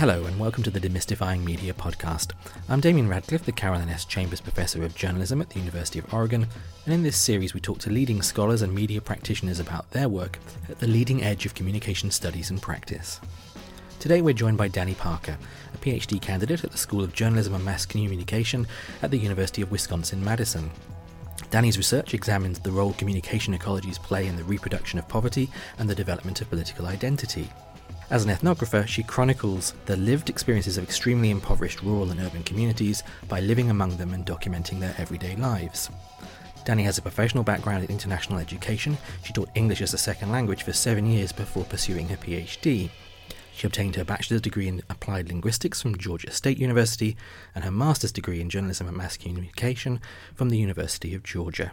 Hello, and welcome to the Demystifying Media podcast. I'm Damian Radcliffe, the Carolyn S. Chambers Professor of Journalism at the University of Oregon, and in this series we talk to leading scholars and media practitioners about their work at the leading edge of communication studies and practice. Today we're joined by Danny Parker, a PhD candidate at the School of Journalism and Mass Communication at the University of Wisconsin Madison. Danny's research examines the role communication ecologies play in the reproduction of poverty and the development of political identity. As an ethnographer, she chronicles the lived experiences of extremely impoverished rural and urban communities by living among them and documenting their everyday lives. Danny has a professional background in international education. She taught English as a second language for seven years before pursuing her PhD. She obtained her bachelor's degree in applied linguistics from Georgia State University and her master's degree in journalism and mass communication from the University of Georgia.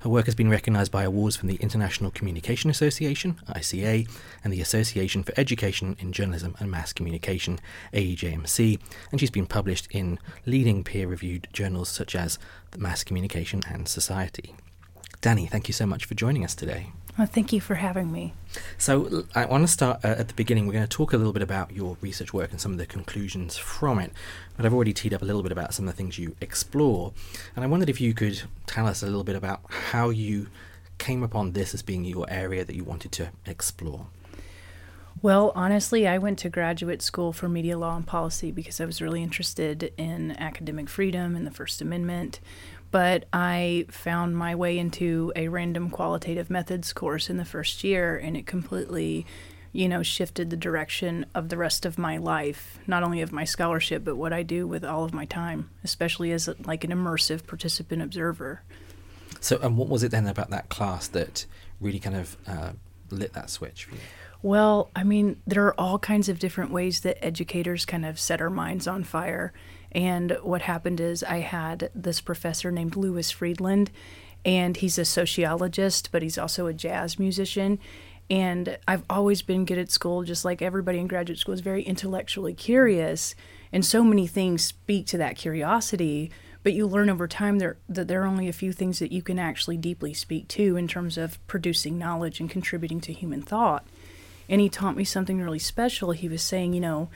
Her work has been recognised by awards from the International Communication Association, ICA, and the Association for Education in Journalism and Mass Communication, AEJMC, and she's been published in leading peer reviewed journals such as Mass Communication and Society. Danny, thank you so much for joining us today. Well, thank you for having me. So, I want to start uh, at the beginning. We're going to talk a little bit about your research work and some of the conclusions from it. But I've already teed up a little bit about some of the things you explore. And I wondered if you could tell us a little bit about how you came upon this as being your area that you wanted to explore. Well, honestly, I went to graduate school for media law and policy because I was really interested in academic freedom and the First Amendment, but I found my way into a random qualitative methods course in the first year, and it completely, you know, shifted the direction of the rest of my life, not only of my scholarship, but what I do with all of my time, especially as like an immersive participant observer. So, and what was it then about that class that really kind of uh, lit that switch for you? Well, I mean, there are all kinds of different ways that educators kind of set our minds on fire. And what happened is I had this professor named Lewis Friedland, and he's a sociologist, but he's also a jazz musician. And I've always been good at school, just like everybody in graduate school is very intellectually curious. And so many things speak to that curiosity, but you learn over time there, that there are only a few things that you can actually deeply speak to in terms of producing knowledge and contributing to human thought. And he taught me something really special. He was saying, you know,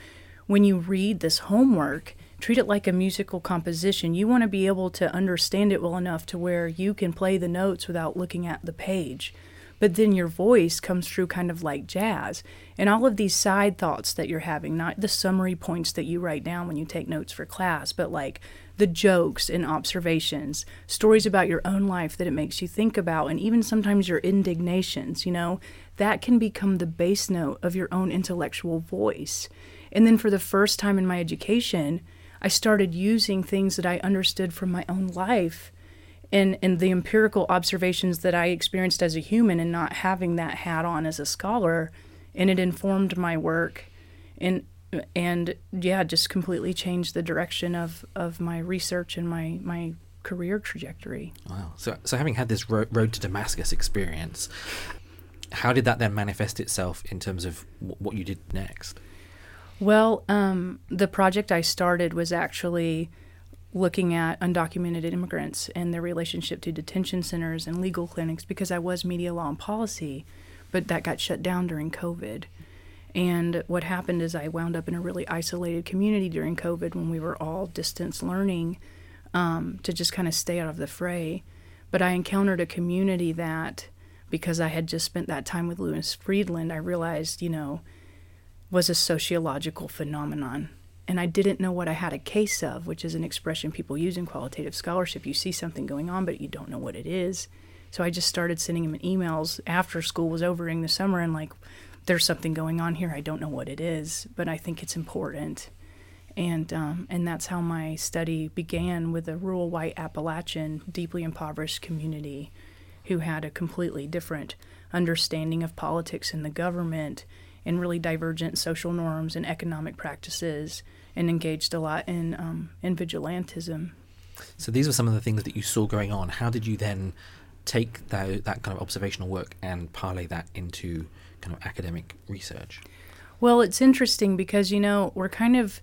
when you read this homework, treat it like a musical composition. You want to be able to understand it well enough to where you can play the notes without looking at the page. But then your voice comes through kind of like jazz. And all of these side thoughts that you're having, not the summary points that you write down when you take notes for class, but like the jokes and observations, stories about your own life that it makes you think about, and even sometimes your indignations, you know, that can become the bass note of your own intellectual voice. And then for the first time in my education, I started using things that I understood from my own life and, and the empirical observations that I experienced as a human and not having that hat on as a scholar. And it informed my work and and yeah, just completely changed the direction of, of my research and my, my career trajectory. Wow. So, so having had this ro- road to Damascus experience, how did that then manifest itself in terms of w- what you did next? Well, um, the project I started was actually looking at undocumented immigrants and their relationship to detention centers and legal clinics because I was media law and policy, but that got shut down during COVID. And what happened is I wound up in a really isolated community during COVID when we were all distance learning um, to just kind of stay out of the fray. But I encountered a community that, because I had just spent that time with Lewis Friedland, I realized, you know, was a sociological phenomenon. And I didn't know what I had a case of, which is an expression people use in qualitative scholarship. You see something going on, but you don't know what it is. So I just started sending him emails after school was over in the summer and like, there's something going on here. I don't know what it is, but I think it's important. And um, and that's how my study began with a rural white Appalachian, deeply impoverished community, who had a completely different understanding of politics and the government and really divergent social norms and economic practices and engaged a lot in um, in vigilantism. So these were some of the things that you saw going on. How did you then take that that kind of observational work and parlay that into kind of academic research? Well, it's interesting because you know we're kind of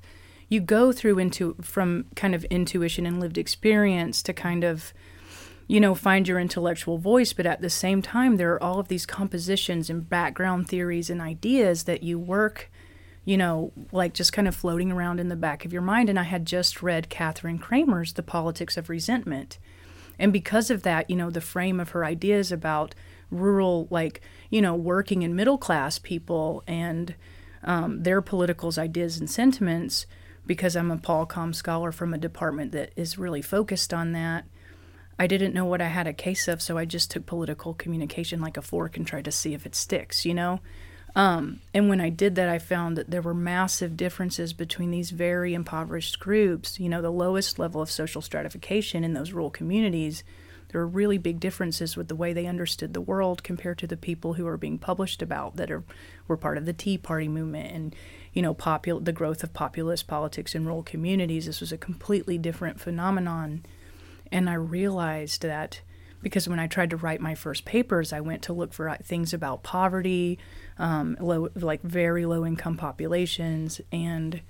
you go through into from kind of intuition and lived experience to kind of you know, find your intellectual voice, but at the same time, there are all of these compositions and background theories and ideas that you work, you know, like just kind of floating around in the back of your mind. And I had just read Katherine Cramer's The Politics of Resentment. And because of that, you know, the frame of her ideas about rural, like, you know, working and middle class people and um, their political ideas and sentiments, because I'm a PolComm scholar from a department that is really focused on that. I didn't know what I had a case of, so I just took political communication like a fork and tried to see if it sticks, you know? Um, and when I did that, I found that there were massive differences between these very impoverished groups, you know, the lowest level of social stratification in those rural communities. There were really big differences with the way they understood the world compared to the people who are being published about that are were part of the Tea Party movement and you know popul- the growth of populist politics in rural communities. This was a completely different phenomenon and I realized that because when I tried to write my first papers, I went to look for uh, things about poverty, um, low, like very low income populations, and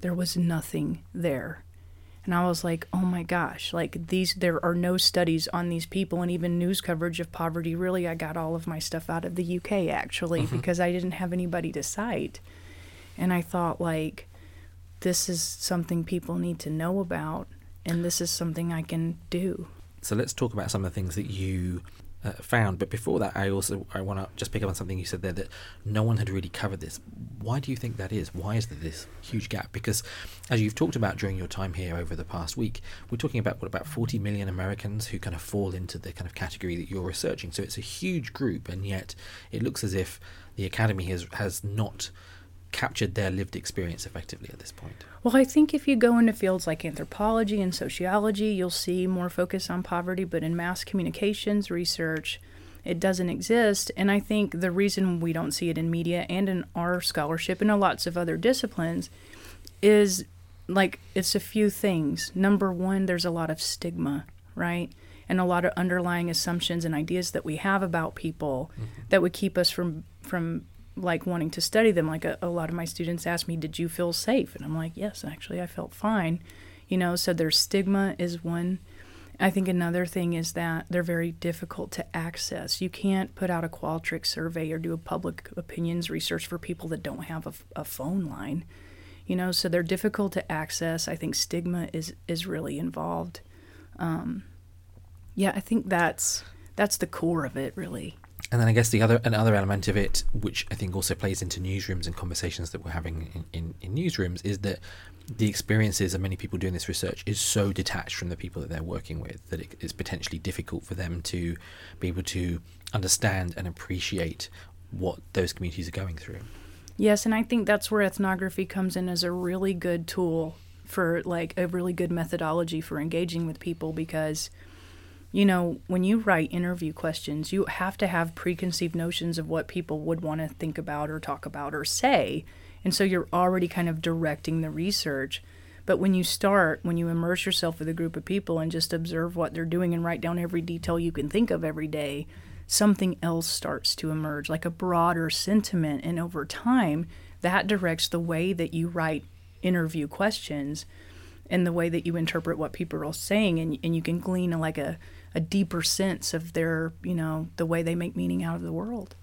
there was nothing there. And I was like, oh my gosh, like these, there are no studies on these people, and even news coverage of poverty. Really, I got all of my stuff out of the UK actually mm-hmm. because I didn't have anybody to cite. And I thought, like, this is something people need to know about and this is something I can do. So let's talk about some of the things that you uh, found. But before that, I also I want to just pick up on something you said there that no one had really covered this. Why do you think that is? Why is there this huge gap? Because as you've talked about during your time here over the past week, we're talking about what about 40 million Americans who kind of fall into the kind of category that you're researching. So it's a huge group, and yet it looks as if the academy has has not captured their lived experience effectively at this point? Well, I think if you go into fields like anthropology and sociology, you'll see more focus on poverty, but in mass communications research, it doesn't exist. And I think the reason we don't see it in media and in our scholarship and in lots of other disciplines is like it's a few things. Number one, there's a lot of stigma, right? And a lot of underlying assumptions and ideas that we have about people mm-hmm. that would keep us from from like wanting to study them. Like a, a lot of my students ask me, "Did you feel safe?" And I'm like, "Yes, actually, I felt fine." You know, so their stigma is one. I think another thing is that they're very difficult to access. You can't put out a Qualtrics survey or do a public opinions research for people that don't have a, a phone line. You know, so they're difficult to access. I think stigma is is really involved. Um, yeah, I think that's that's the core of it, really. And then I guess the other another element of it, which I think also plays into newsrooms and conversations that we're having in, in, in newsrooms, is that the experiences of many people doing this research is so detached from the people that they're working with that it's potentially difficult for them to be able to understand and appreciate what those communities are going through. Yes, and I think that's where ethnography comes in as a really good tool for like a really good methodology for engaging with people because you know, when you write interview questions, you have to have preconceived notions of what people would want to think about or talk about or say. And so you're already kind of directing the research. But when you start, when you immerse yourself with a group of people and just observe what they're doing and write down every detail you can think of every day, something else starts to emerge, like a broader sentiment. And over time, that directs the way that you write interview questions and the way that you interpret what people are saying. And, and you can glean like a a deeper sense of their, you know, the way they make meaning out of the world.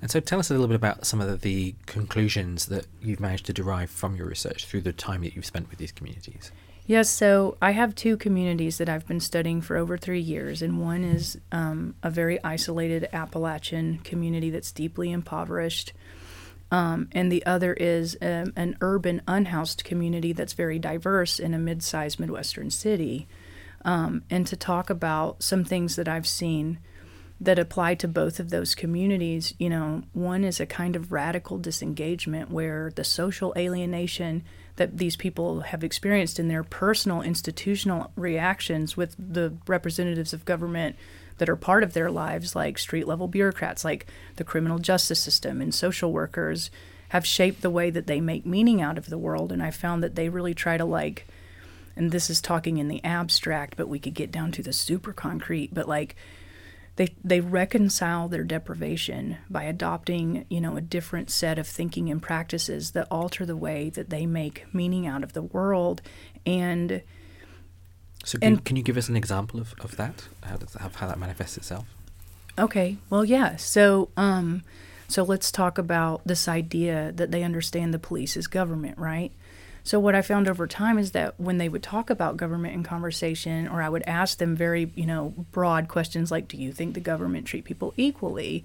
And so tell us a little bit about some of the conclusions that you've managed to derive from your research through the time that you've spent with these communities. Yes, so I have two communities that I've been studying for over three years, and one is um, a very isolated Appalachian community that's deeply impoverished. Um, and the other is um, an urban, unhoused community that's very diverse in a mid sized Midwestern city um, and to talk about some things that I've seen that apply to both of those communities. You know, one is a kind of radical disengagement where the social alienation that these people have experienced in their personal institutional reactions with the representatives of government that are part of their lives, like street level bureaucrats, like the criminal justice system and social workers, have shaped the way that they make meaning out of the world. And I found that they really try to like and this is talking in the abstract, but we could get down to the super concrete, but like they they reconcile their deprivation by adopting, you know, a different set of thinking and practices that alter the way that they make meaning out of the world and so can, and, can you give us an example of, of that? How does how, how that manifests itself? Okay. Well, yeah. So um So let's talk about this idea that they understand the police as government, right? So what I found over time is that when they would talk about government in conversation, or I would ask them very, you know, broad questions like, "Do you think the government treat people equally?"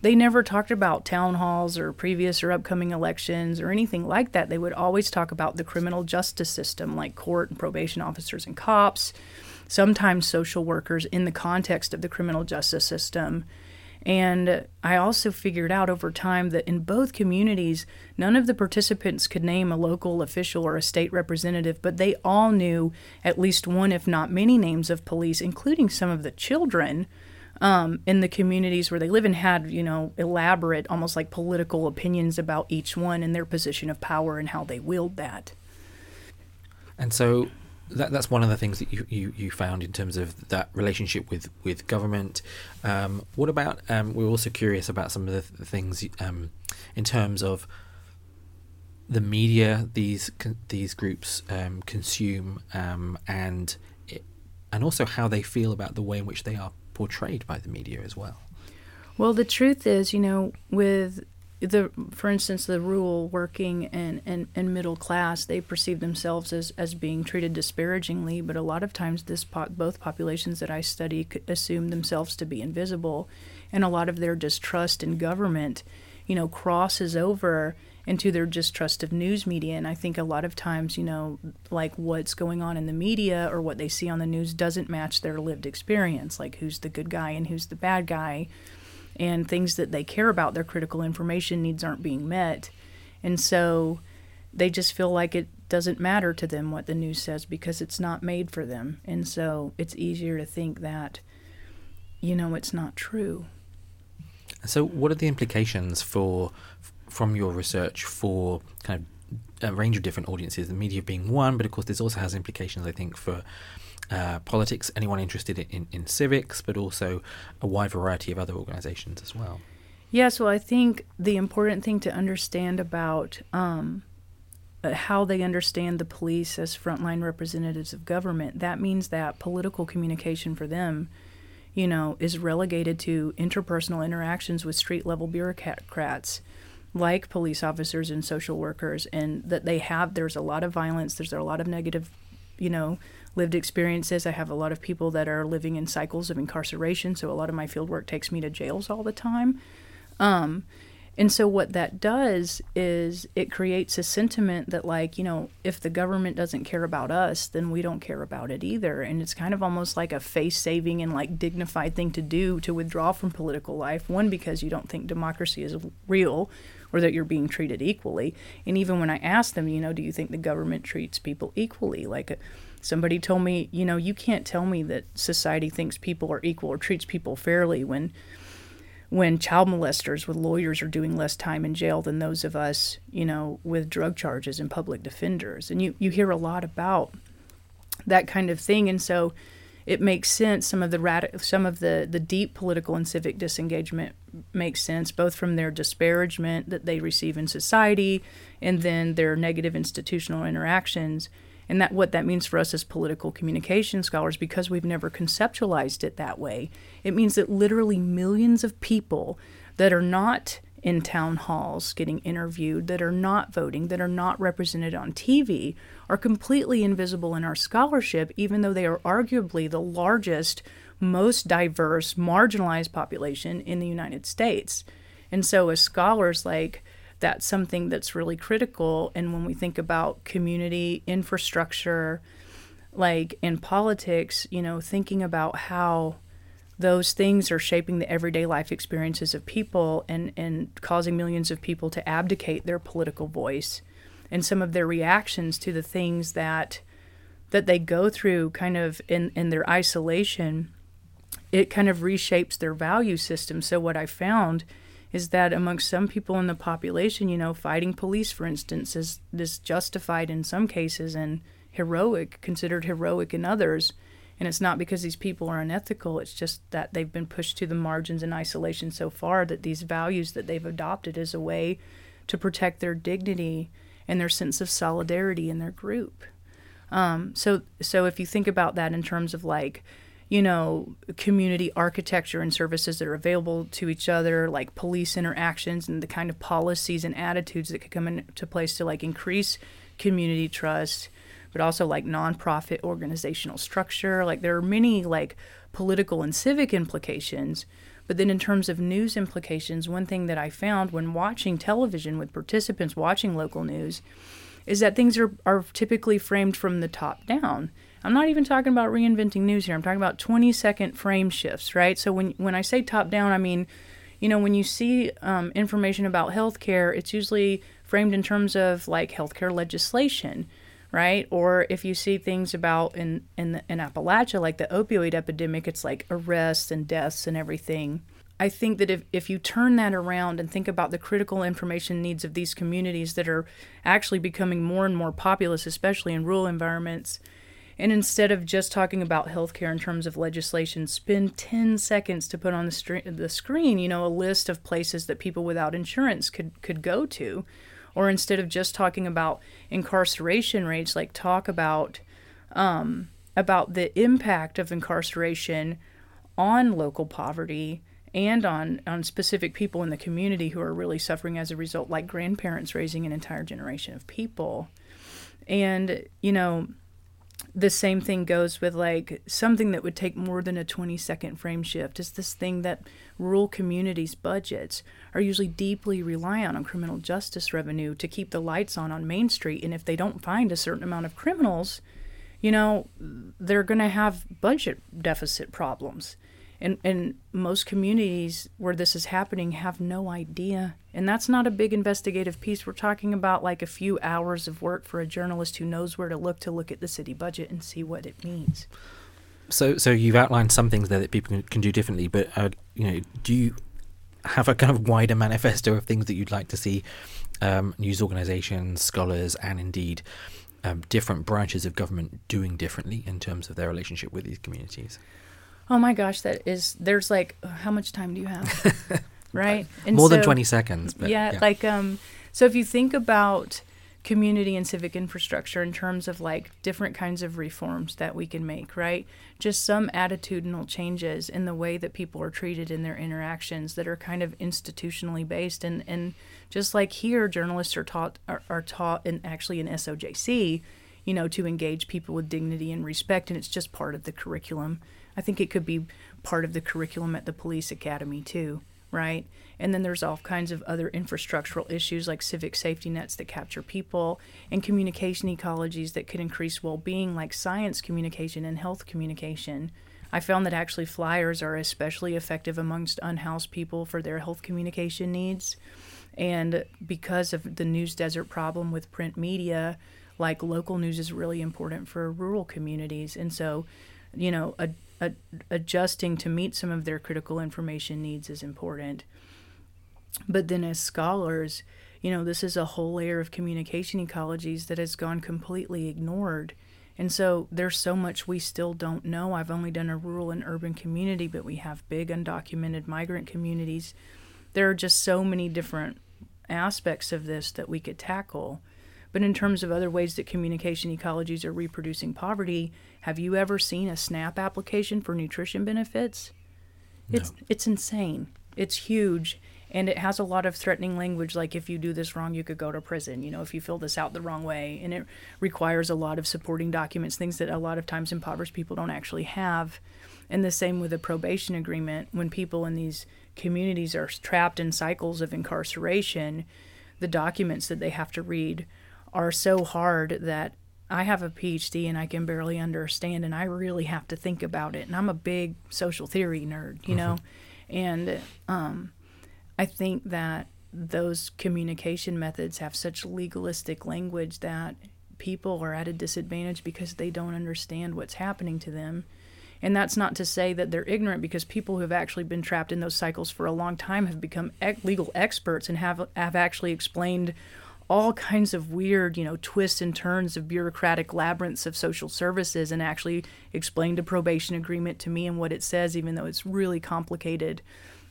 They never talked about town halls or previous or upcoming elections or anything like that. They would always talk about the criminal justice system, like court and probation officers and cops, sometimes social workers in the context of the criminal justice system and I also figured out over time that in both communities, none of the participants could name a local official or a state representative, but they all knew at least one, if not many, names of police, including some of the children um, in the communities where they live and had, you know, elaborate, almost like political opinions about each one and their position of power and how they wield that. And so that, that's one of the things that you, you, you found in terms of that relationship with, with government. Um, what about, um, we're also curious about some of the, th- things um, in terms of the media these these groups um, consume um, and it, and also how they feel about the way in which they are portrayed by the media as well. Well, the truth is, you know, with the for instance the rural working and, and, and middle class they perceive themselves as, as being treated disparagingly but a lot of times this po- both populations that i study assume themselves to be invisible and a lot of their distrust in government you know crosses over into their distrust of news media and i think a lot of times you know like what's going on in the media or what they see on the news doesn't match their lived experience like who's the good guy and who's the bad guy and things that they care about, their critical information needs aren't being met. And so they just feel like it doesn't matter to them what the news says because it's not made for them. And so it's easier to think that, you know, it's not true. So, what are the implications for, from your research, for kind of a range of different audiences? The media being one, but of course, this also has implications, I think, for uh, politics, anyone interested in, in civics, but also a wide variety of other organizations as well. Yeah, so I think the important thing to understand about um, uh, how they understand the police as frontline representatives of government, that means that political communication for them, you know, is relegated to interpersonal interactions with street level bureaucrats like police officers and social workers and that they have there's a lot of violence there's a lot of negative you know lived experiences. I have a lot of people that are living in cycles of incarceration, so a lot of my field work takes me to jails all the time. Um, and so what that does is it creates a sentiment that like, you know, if the government doesn't care about us, then we don't care about it either. And it's kind of almost like a face-saving and like dignified thing to do to withdraw from political life. One because you don't think democracy is real or that you're being treated equally. And even when I ask them, you know, do you think the government treats people equally? Like uh, Somebody told me, you know, you can't tell me that society thinks people are equal or treats people fairly when when child molesters with lawyers are doing less time in jail than those of us, you know, with drug charges and public defenders. And you, you hear a lot about that kind of thing. And so it makes sense. Some of the radi- some of the, the deep political and civic disengagement makes sense, both from their disparagement that they receive in society and then their negative institutional interactions and that what that means for us as political communication scholars because we've never conceptualized it that way it means that literally millions of people that are not in town halls getting interviewed that are not voting that are not represented on TV are completely invisible in our scholarship even though they are arguably the largest most diverse marginalized population in the United States and so as scholars like that's something that's really critical. And when we think about community infrastructure, like in politics, you know, thinking about how those things are shaping the everyday life experiences of people and, and causing millions of people to abdicate their political voice and some of their reactions to the things that that they go through kind of in, in their isolation, it kind of reshapes their value system. So what I found is that amongst some people in the population, you know, fighting police, for instance, is, is justified in some cases and heroic, considered heroic in others. And it's not because these people are unethical, it's just that they've been pushed to the margins in isolation so far that these values that they've adopted as a way to protect their dignity and their sense of solidarity in their group. Um, so, so if you think about that in terms of like, you know, community architecture and services that are available to each other, like police interactions and the kind of policies and attitudes that could come into place to like increase community trust, but also like nonprofit organizational structure. Like there are many like political and civic implications. But then, in terms of news implications, one thing that I found when watching television with participants watching local news is that things are, are typically framed from the top down. I'm not even talking about reinventing news here. I'm talking about 20 second frame shifts, right? So when when I say top down, I mean, you know, when you see um, information about healthcare, it's usually framed in terms of like healthcare legislation, right? Or if you see things about in in, in Appalachia, like the opioid epidemic, it's like arrests and deaths and everything. I think that if, if you turn that around and think about the critical information needs of these communities that are actually becoming more and more populous, especially in rural environments, and instead of just talking about healthcare in terms of legislation, spend 10 seconds to put on the, the screen, you know, a list of places that people without insurance could, could go to. Or instead of just talking about incarceration rates, like talk about um, about the impact of incarceration on local poverty and on, on specific people in the community who are really suffering as a result, like grandparents raising an entire generation of people. And, you know, the same thing goes with like something that would take more than a 20 second frame shift is this thing that rural communities budgets are usually deeply reliant on criminal justice revenue to keep the lights on on main street. And if they don't find a certain amount of criminals you know they're going to have budget deficit problems and and most communities where this is happening have no idea. And that's not a big investigative piece. We're talking about like a few hours of work for a journalist who knows where to look to look at the city budget and see what it means. So so you've outlined some things there that people can, can do differently but uh, you know do you have a kind of wider manifesto of things that you'd like to see um, news organizations scholars and indeed um, different branches of government doing differently in terms of their relationship with these communities Oh my gosh, that is. There's like, how much time do you have? right. And More so, than twenty seconds. But, yeah, yeah, like um. So if you think about community and civic infrastructure in terms of like different kinds of reforms that we can make, right? Just some attitudinal changes in the way that people are treated in their interactions that are kind of institutionally based and and just like here journalists are taught are, are taught in actually in SOJC, you know, to engage people with dignity and respect and it's just part of the curriculum I think it could be part of the curriculum at the police academy too, right? And then there's all kinds of other infrastructural issues like civic safety nets that capture people and communication ecologies that could increase well being, like science communication and health communication. I found that actually flyers are especially effective amongst unhoused people for their health communication needs. And because of the news desert problem with print media, like local news is really important for rural communities. And so, you know, a a, adjusting to meet some of their critical information needs is important. But then, as scholars, you know, this is a whole layer of communication ecologies that has gone completely ignored. And so there's so much we still don't know. I've only done a rural and urban community, but we have big undocumented migrant communities. There are just so many different aspects of this that we could tackle. But in terms of other ways that communication ecologies are reproducing poverty, have you ever seen a SNAP application for nutrition benefits? No. It's it's insane. It's huge and it has a lot of threatening language like if you do this wrong you could go to prison you know if you fill this out the wrong way and it requires a lot of supporting documents things that a lot of times impoverished people don't actually have and the same with a probation agreement when people in these communities are trapped in cycles of incarceration the documents that they have to read are so hard that I have a PhD and I can barely understand, and I really have to think about it. And I'm a big social theory nerd, you mm-hmm. know, and um, I think that those communication methods have such legalistic language that people are at a disadvantage because they don't understand what's happening to them. And that's not to say that they're ignorant because people who have actually been trapped in those cycles for a long time have become legal experts and have have actually explained all kinds of weird, you know, twists and turns of bureaucratic labyrinths of social services and actually explained a probation agreement to me and what it says, even though it's really complicated.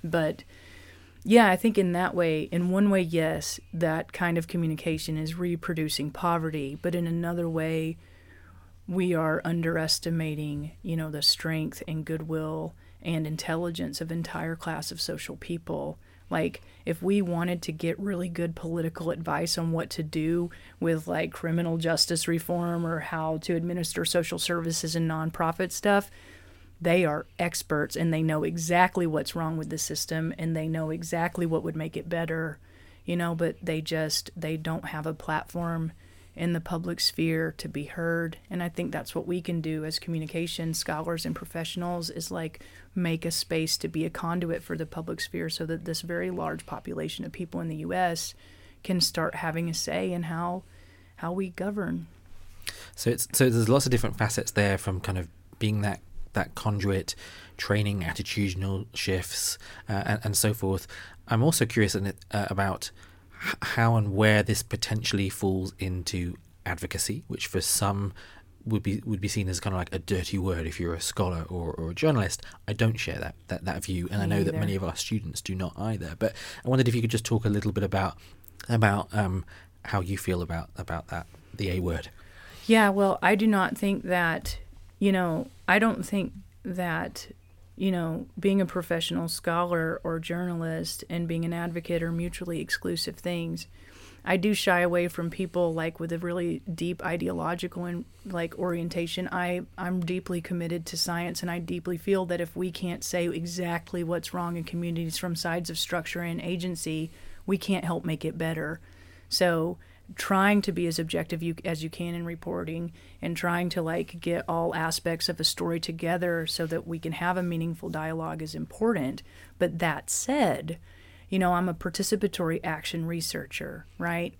But yeah, I think in that way, in one way, yes, that kind of communication is reproducing poverty, but in another way, we are underestimating, you know, the strength and goodwill and intelligence of entire class of social people. Like if we wanted to get really good political advice on what to do with like criminal justice reform or how to administer social services and nonprofit stuff, they are experts and they know exactly what's wrong with the system and they know exactly what would make it better, you know, but they just they don't have a platform in the public sphere to be heard. And I think that's what we can do as communication scholars and professionals is like make a space to be a conduit for the public sphere so that this very large population of people in the US can start having a say in how how we govern. So it's so there's lots of different facets there from kind of being that that conduit, training attitudinal shifts, uh, and, and so forth. I'm also curious uh, about how and where this potentially falls into advocacy, which for some would be would be seen as kind of like a dirty word if you're a scholar or, or a journalist. I don't share that that, that view, and Me I know either. that many of our students do not either. But I wondered if you could just talk a little bit about about um, how you feel about about that the A word. Yeah, well, I do not think that you know I don't think that you know, being a professional scholar or journalist and being an advocate are mutually exclusive things. I do shy away from people like with a really deep ideological and like orientation. I I'm deeply committed to science and I deeply feel that if we can't say exactly what's wrong in communities from sides of structure and agency, we can't help make it better. So trying to be as objective you, as you can in reporting and trying to like get all aspects of a story together so that we can have a meaningful dialogue is important but that said you know i'm a participatory action researcher right?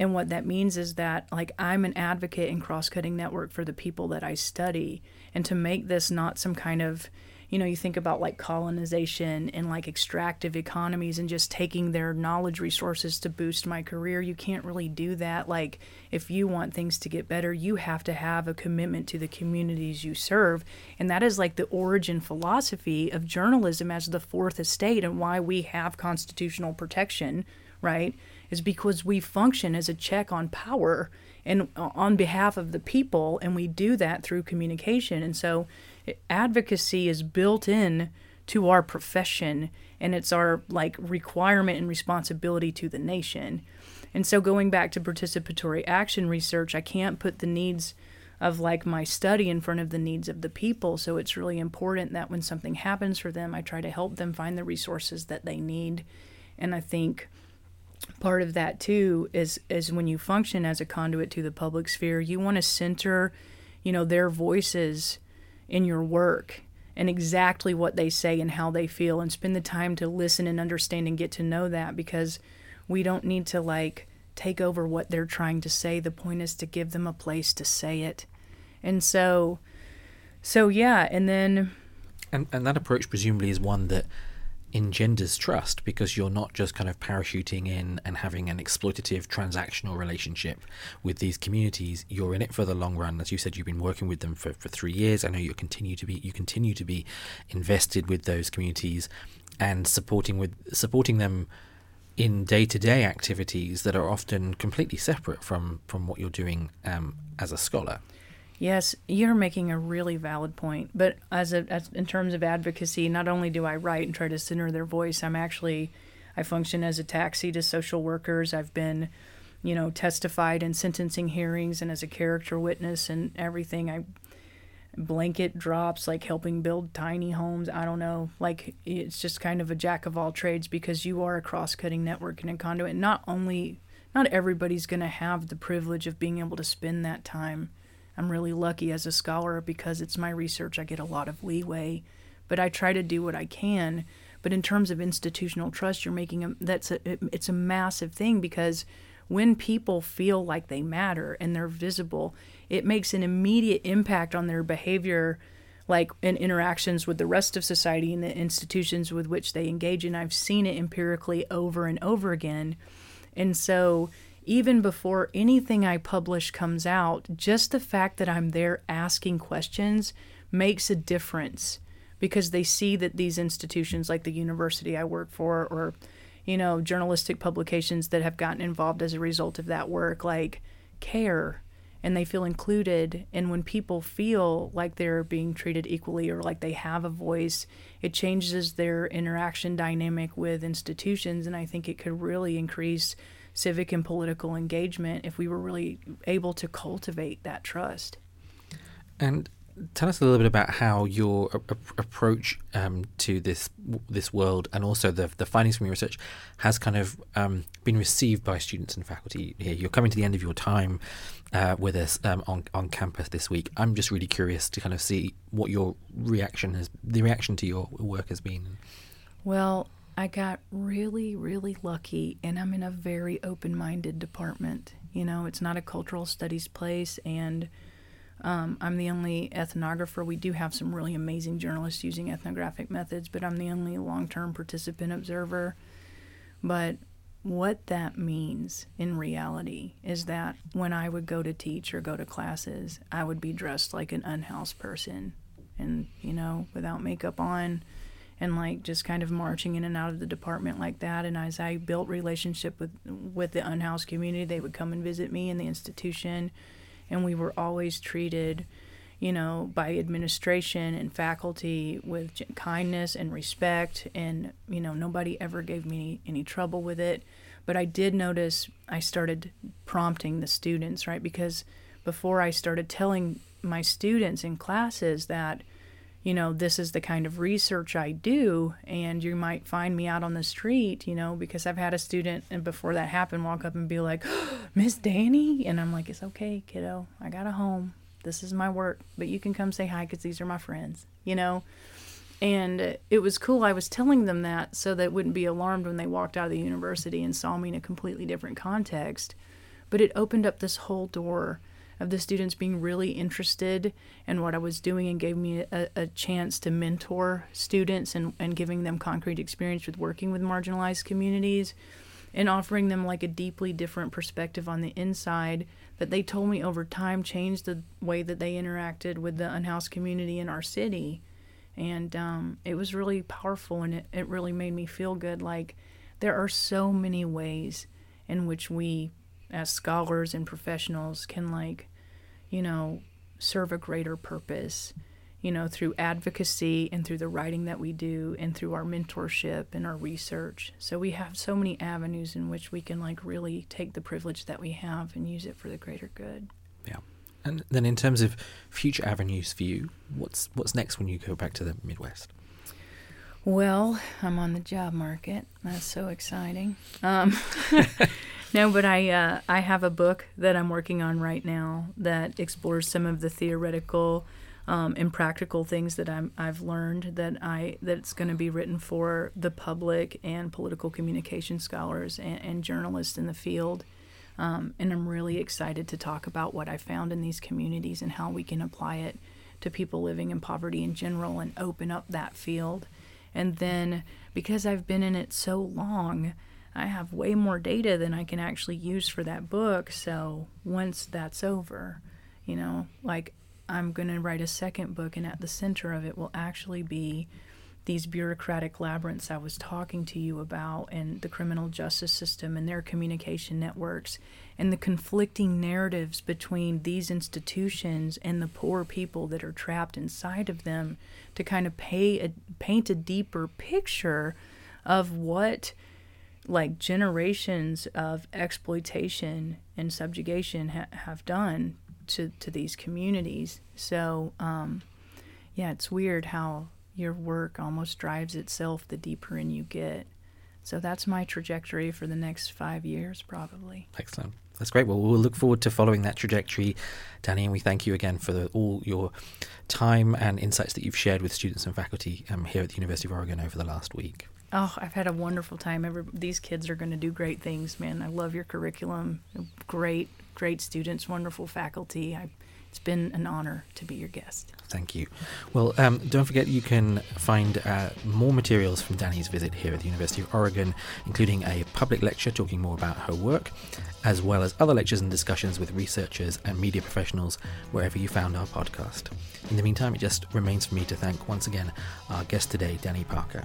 And what that means is that like i'm an advocate in cross-cutting network for the people that i study. And to make this not some kind of you know, you think about like colonization and like extractive economies and just taking their knowledge resources to boost my career. You can't really do that. Like, if you want things to get better, you have to have a commitment to the communities you serve. And that is like the origin philosophy of journalism as the fourth estate and why we have constitutional protection, right? Is because we function as a check on power and uh, on behalf of the people, and we do that through communication. And so, advocacy is built in to our profession and it's our like requirement and responsibility to the nation. And so going back to participatory action research, I can't put the needs of like my study in front of the needs of the people. So it's really important that when something happens for them, I try to help them find the resources that they need. And I think part of that too is is when you function as a conduit to the public sphere, you want to center, you know, their voices in your work and exactly what they say and how they feel and spend the time to listen and understand and get to know that because we don't need to like take over what they're trying to say. The point is to give them a place to say it. And so so yeah. And then and and that approach presumably is one that engenders trust because you're not just kind of parachuting in and having an exploitative transactional relationship with these communities. You're in it for the long run. As you said you've been working with them for, for three years. I know you continue to be you continue to be invested with those communities and supporting with supporting them in day-to-day activities that are often completely separate from from what you're doing um, as a scholar Yes, you're making a really valid point. But as, a, as in terms of advocacy, not only do I write and try to center their voice, I'm actually I function as a taxi to social workers. I've been, you know, testified in sentencing hearings and as a character witness and everything. I blanket drops like helping build tiny homes. I don't know. Like it's just kind of a jack of all trades because you are a cross-cutting network and a conduit. Not only not everybody's going to have the privilege of being able to spend that time I'm really lucky as a scholar because it's my research. I get a lot of leeway, but I try to do what I can. But in terms of institutional trust, you're making a that's a it's a massive thing because when people feel like they matter and they're visible, it makes an immediate impact on their behavior like in interactions with the rest of society and the institutions with which they engage and I've seen it empirically over and over again. And so even before anything I publish comes out, just the fact that I'm there asking questions makes a difference because they see that these institutions like the university I work for or you know journalistic publications that have gotten involved as a result of that work like care and they feel included. And when people feel like they're being treated equally or like they have a voice, it changes their interaction dynamic with institutions. And I think it could really increase civic and political engagement if we were really able to cultivate that trust. And tell us a little bit about how your a- approach um, to this this world and also the the findings from your research has kind of um, been received by students and faculty here. You're coming to the end of your time uh, with us um, on on campus this week. I'm just really curious to kind of see what your reaction has the reaction to your work has been. Well, I got really, really lucky, and I'm in a very open minded department. You know, it's not a cultural studies place, and um, I'm the only ethnographer. We do have some really amazing journalists using ethnographic methods, but I'm the only long term participant observer. But what that means in reality is that when I would go to teach or go to classes, I would be dressed like an unhoused person and, you know, without makeup on and like just kind of marching in and out of the department like that. And as I built relationship with with the unhoused community, they would come and visit me in the institution. And we were always treated you know by administration and faculty with kindness and respect. And you know nobody ever gave me any trouble with it. But i did notice i started prompting the students right? Because before i started telling my students in classes that you know, this is the kind of research I do, and you might find me out on the street, you know, because I've had a student, and before that happened, walk up and be like, Miss Danny? And I'm like, it's okay, kiddo. I got a home. This is my work, but you can come say hi because these are my friends, you know? And it was cool. I was telling them that so that wouldn't be alarmed when they walked out of the university and saw me in a completely different context. But it opened up this whole door of the students being really interested in what I was doing and gave me a, a chance to mentor students and, and giving them concrete experience with working with marginalized communities and offering them like a deeply different perspective on the inside that they told me over time changed the way that they interacted with the unhoused community in our city. And um, it was really powerful and it, it really made me feel good. Like there are so many ways in which we as scholars and professionals can like you know, serve a greater purpose, you know, through advocacy and through the writing that we do and through our mentorship and our research. So we have so many avenues in which we can like really take the privilege that we have and use it for the greater good. Yeah. And then in terms of future avenues for you, what's what's next when you go back to the Midwest? Well, I'm on the job market. That's so exciting. Um, no, but I uh, I have a book that I'm working on right now that explores some of the theoretical um, and practical things that I'm I've learned that I that it's going to be written for the public and political communication scholars and, and journalists in the field. Um, and I'm really excited to talk about what I found in these communities and how we can apply it to people living in poverty in general and open up that field. And then because I've been in it so long, I have way more data than I can actually use for that book. So once that's over, you know, like I'm going to write a second book, and at the center of it will actually be these bureaucratic labyrinths I was talking to you about, and the criminal justice system and their communication networks, and the conflicting narratives between these institutions and the poor people that are trapped inside of them to kind of a, paint a deeper picture of what like generations of exploitation and subjugation ha- have done to, to these communities. So, um, yeah, it's weird how your work almost drives itself the deeper in you get. So that's my trajectory for the next five years, probably. Excellent. That's great. Well, we'll look forward to following that trajectory, Danny, and we thank you again for the, all your time and insights that you've shared with students and faculty um, here at the University of Oregon over the last week. Oh, I've had a wonderful time. Every, these kids are going to do great things, man. I love your curriculum. Great, great students, wonderful faculty. I, it's been an honor to be your guest. Thank you. Well, um, don't forget you can find uh, more materials from Danny's visit here at the University of Oregon, including a public lecture talking more about her work, as well as other lectures and discussions with researchers and media professionals wherever you found our podcast. In the meantime, it just remains for me to thank once again our guest today, Danny Parker.